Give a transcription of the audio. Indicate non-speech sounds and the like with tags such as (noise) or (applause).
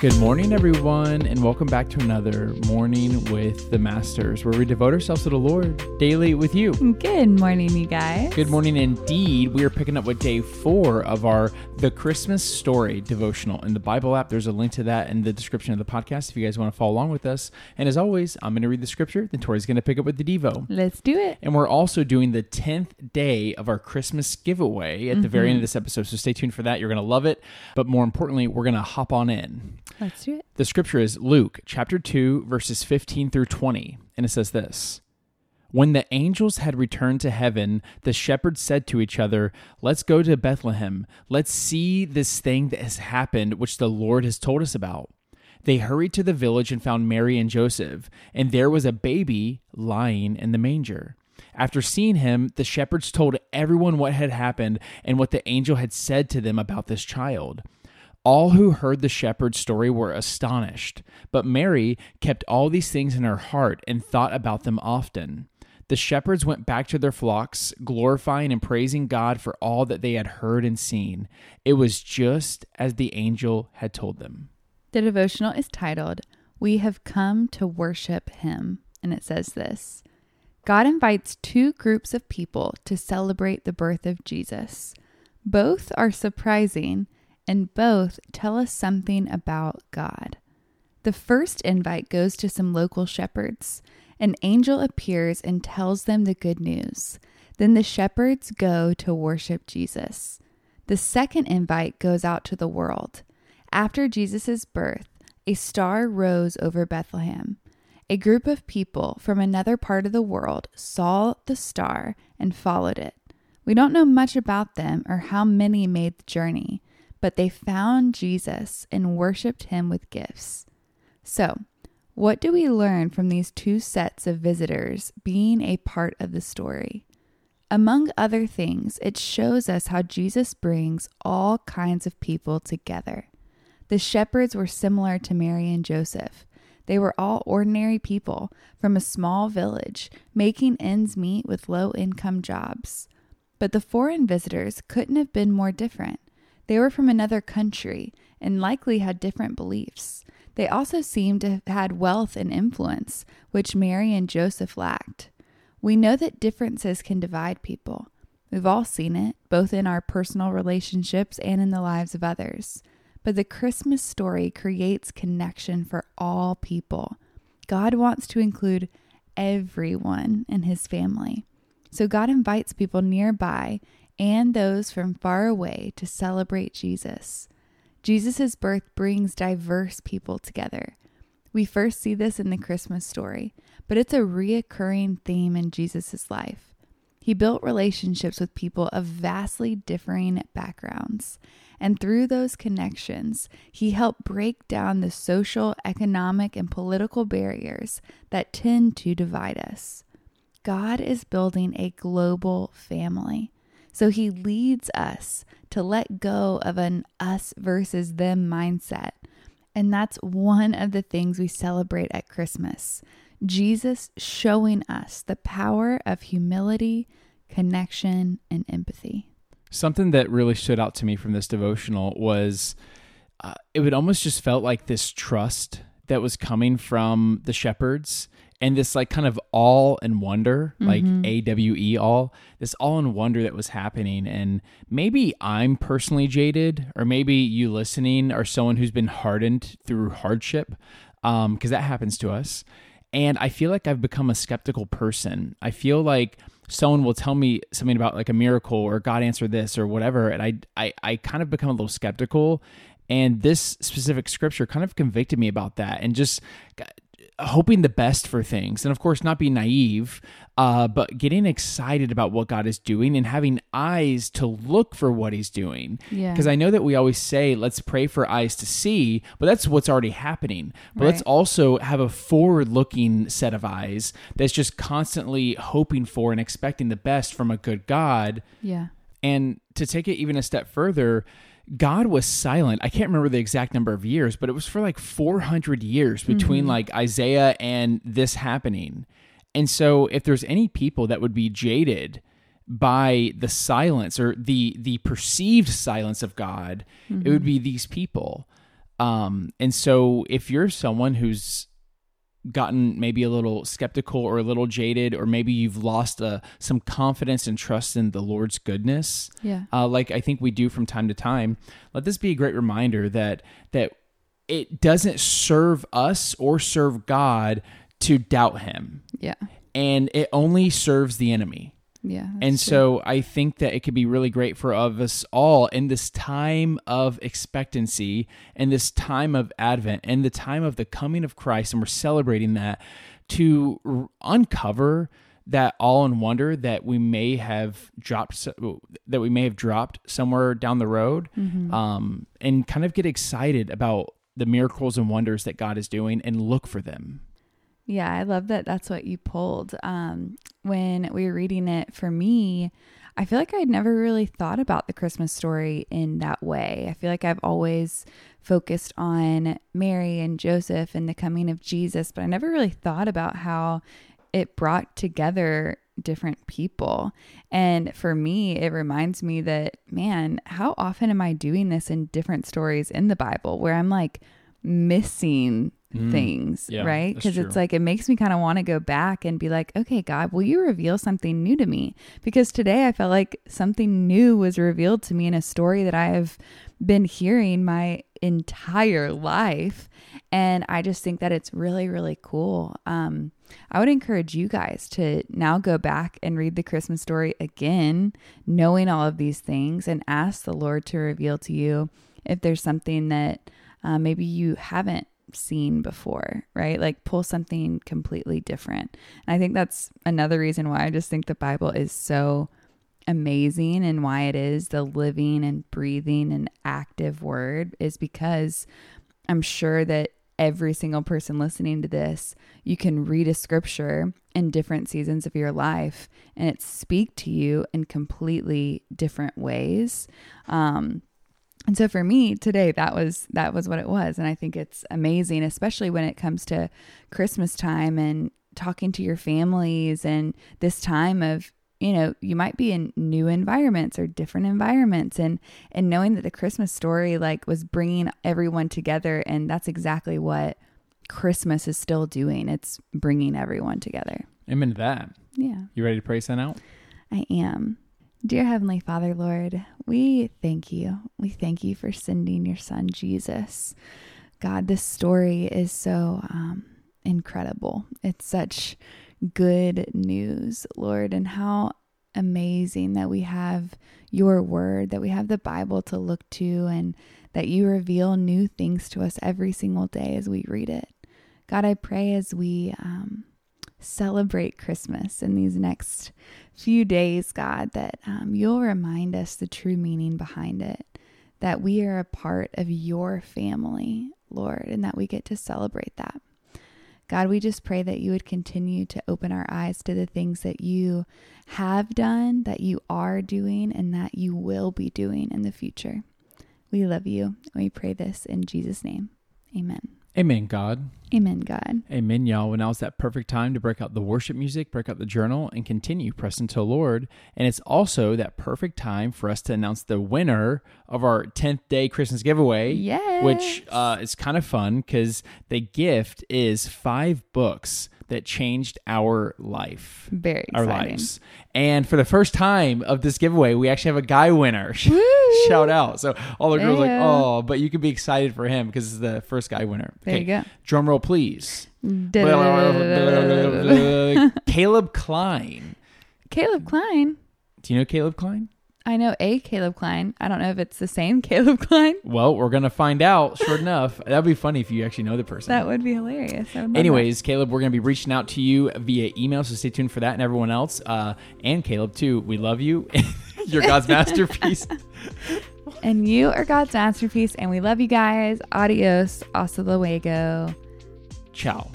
Good morning, everyone, and welcome back to another Morning with the Masters, where we devote ourselves to the Lord daily with you. Good morning, you guys. Good morning, indeed. We are picking up with day four of our The Christmas Story devotional in the Bible app. There's a link to that in the description of the podcast if you guys want to follow along with us. And as always, I'm going to read the scripture, then Tori's going to pick up with the Devo. Let's do it. And we're also doing the 10th day of our Christmas giveaway at the very end of mm-hmm. this episode. So stay tuned for that. You're going to love it. But more importantly, we're going to hop on in. Let's do it. The scripture is Luke chapter 2, verses 15 through 20. And it says this When the angels had returned to heaven, the shepherds said to each other, Let's go to Bethlehem. Let's see this thing that has happened, which the Lord has told us about. They hurried to the village and found Mary and Joseph, and there was a baby lying in the manger. After seeing him, the shepherds told everyone what had happened and what the angel had said to them about this child. All who heard the shepherd's story were astonished, but Mary kept all these things in her heart and thought about them often. The shepherds went back to their flocks, glorifying and praising God for all that they had heard and seen. It was just as the angel had told them. The devotional is titled, We Have Come to Worship Him. And it says this God invites two groups of people to celebrate the birth of Jesus. Both are surprising and both tell us something about God. The first invite goes to some local shepherds. An angel appears and tells them the good news. Then the shepherds go to worship Jesus. The second invite goes out to the world. After Jesus' birth, a star rose over Bethlehem. A group of people from another part of the world saw the star and followed it. We don't know much about them or how many made the journey but they found Jesus and worshiped him with gifts. So, what do we learn from these two sets of visitors being a part of the story? Among other things, it shows us how Jesus brings all kinds of people together. The shepherds were similar to Mary and Joseph. They were all ordinary people from a small village, making ends meet with low income jobs. But the foreign visitors couldn't have been more different. They were from another country and likely had different beliefs. They also seemed to have had wealth and influence, which Mary and Joseph lacked. We know that differences can divide people. We've all seen it, both in our personal relationships and in the lives of others. But the Christmas story creates connection for all people. God wants to include everyone in his family. So God invites people nearby and those from far away to celebrate Jesus. Jesus' birth brings diverse people together. We first see this in the Christmas story, but it's a reoccurring theme in Jesus' life. He built relationships with people of vastly differing backgrounds, and through those connections, he helped break down the social, economic, and political barriers that tend to divide us. God is building a global family. So he leads us to let go of an us versus them mindset. And that's one of the things we celebrate at Christmas. Jesus showing us the power of humility, connection, and empathy. Something that really stood out to me from this devotional was uh, it would almost just felt like this trust that was coming from the shepherds and this like kind of all and wonder like Mm-hmm. a-w-e all this all and wonder that was happening. And maybe i'm personally jaded or maybe you listening are someone who's been hardened through hardship um because that happens to us. And i feel like i've become a skeptical person. I feel like someone will tell me something about like a miracle or god answered this or whatever and i i, I kind of become a little skeptical. And this specific scripture kind of convicted me about that and just hoping the best for things and of course not being naive uh, but getting excited about what god is doing and having eyes to look for what he's doing Yeah. because i know that we always say let's pray for eyes to see but that's what's already happening but let's also have a forward looking set of eyes that's just constantly hoping for and expecting the best from a good god Yeah. and to take it even a step further, God was silent. I can't remember the exact number of years, but it was for like 400 years between like Isaiah and this happening. And so if there's any people that would be jaded by the silence or the the perceived silence of God, it would be these people. Um, and so if you're someone who's gotten maybe a little skeptical or a little jaded, or maybe you've lost uh, some confidence and trust in the Lord's goodness, Yeah. uh, like I think we do from time to time, let this be a great reminder that that it doesn't serve us or serve God to doubt Him, Yeah. and it only serves the enemy. Yeah. And true. so I think that it could be really great for of us all in this time of expectancy and this time of Advent and the time of the coming of Christ, and we're celebrating that to r- uncover that all in wonder that we may have dropped that we may have dropped somewhere down the road Mm-hmm. um, and kind of get excited about the miracles and wonders that God is doing and look for them. Yeah, I love that that's what you pulled. Um, when we were reading it for me, I feel like I'd never really thought about the Christmas story in that way. I feel like I've always focused on Mary and Joseph and the coming of Jesus, but I never really thought about how it brought together different people. And for me, it reminds me that, man, how often am I doing this in different stories in the Bible where I'm like missing Mm. things, Yeah, right? Because it's like it makes me kind of want to go back and be like, okay, God, will you reveal something new to me? Because today I felt like something new was revealed to me in a story that I have been hearing my entire life. And I just think that it's really, really cool. Um, I would encourage you guys to now go back and read the Christmas story again, knowing all of these things, and ask the Lord to reveal to you if there's something that uh, maybe you haven't seen before, right? Like pull something completely different. And I think that's another reason why I just think the Bible is so amazing and why it is the living and breathing and active word is because I'm sure that every single person listening to this, you can read a scripture in different seasons of your life and it speak to you in completely different ways. Um, and so for me today, that was that was what it was, and I think it's amazing, especially when it comes to Christmas time and talking to your families and this time of you know you might be in new environments or different environments and and knowing that the christmas story like was bringing everyone together and that's exactly what christmas is still doing it's bringing everyone together Amen to that. yeah You ready to pray send out? I am. Dear Heavenly Father, Lord, we thank you. We thank you for sending your son, Jesus. God, this story is so um, incredible. It's such good news, Lord, and how amazing that we have your word, that we have the Bible to look to, and that you reveal new things to us every single day as we read it. God, I pray as we um, celebrate Christmas in these next few days, God, that um, you'll remind us the true meaning behind it, that we are a part of your family, Lord, and that we get to celebrate that. God, we just pray that you would continue to open our eyes to the things that you have done, that you are doing, and that you will be doing in the future. We love you. And we pray this in Jesus' name. Amen. Amen, God. Amen, God. Amen, y'all. Well, now's that perfect time to break out the worship music, break out the journal, and continue pressing to the Lord. And it's also that perfect time for us to announce the winner of our 10th day Christmas giveaway. Yes. Which uh, is kind of fun because the gift is five books that changed our life. Very Our exciting. lives. And for the first time of this giveaway, we actually have a guy winner. (laughs) Shout out. So all the girls are like, oh, but you can be excited for him because it's the first guy winner. There you go. Drum roll, please. Caleb Klein. Caleb Klein. Do you know Caleb Klein? I know a Caleb Klein. I don't know if it's the same (laughs) Caleb Klein. Well, we're gonna find out. Sure enough, that'd be funny if you actually know the person. That would be hilarious. Would Anyways, Caleb, we're gonna be reaching out to you via email, so stay tuned for that and everyone else. Uh, and Caleb too. We love you. (laughs) You're God's (laughs) masterpiece. And you are God's masterpiece, and we love you guys. Adios. Hasta luego. Ciao.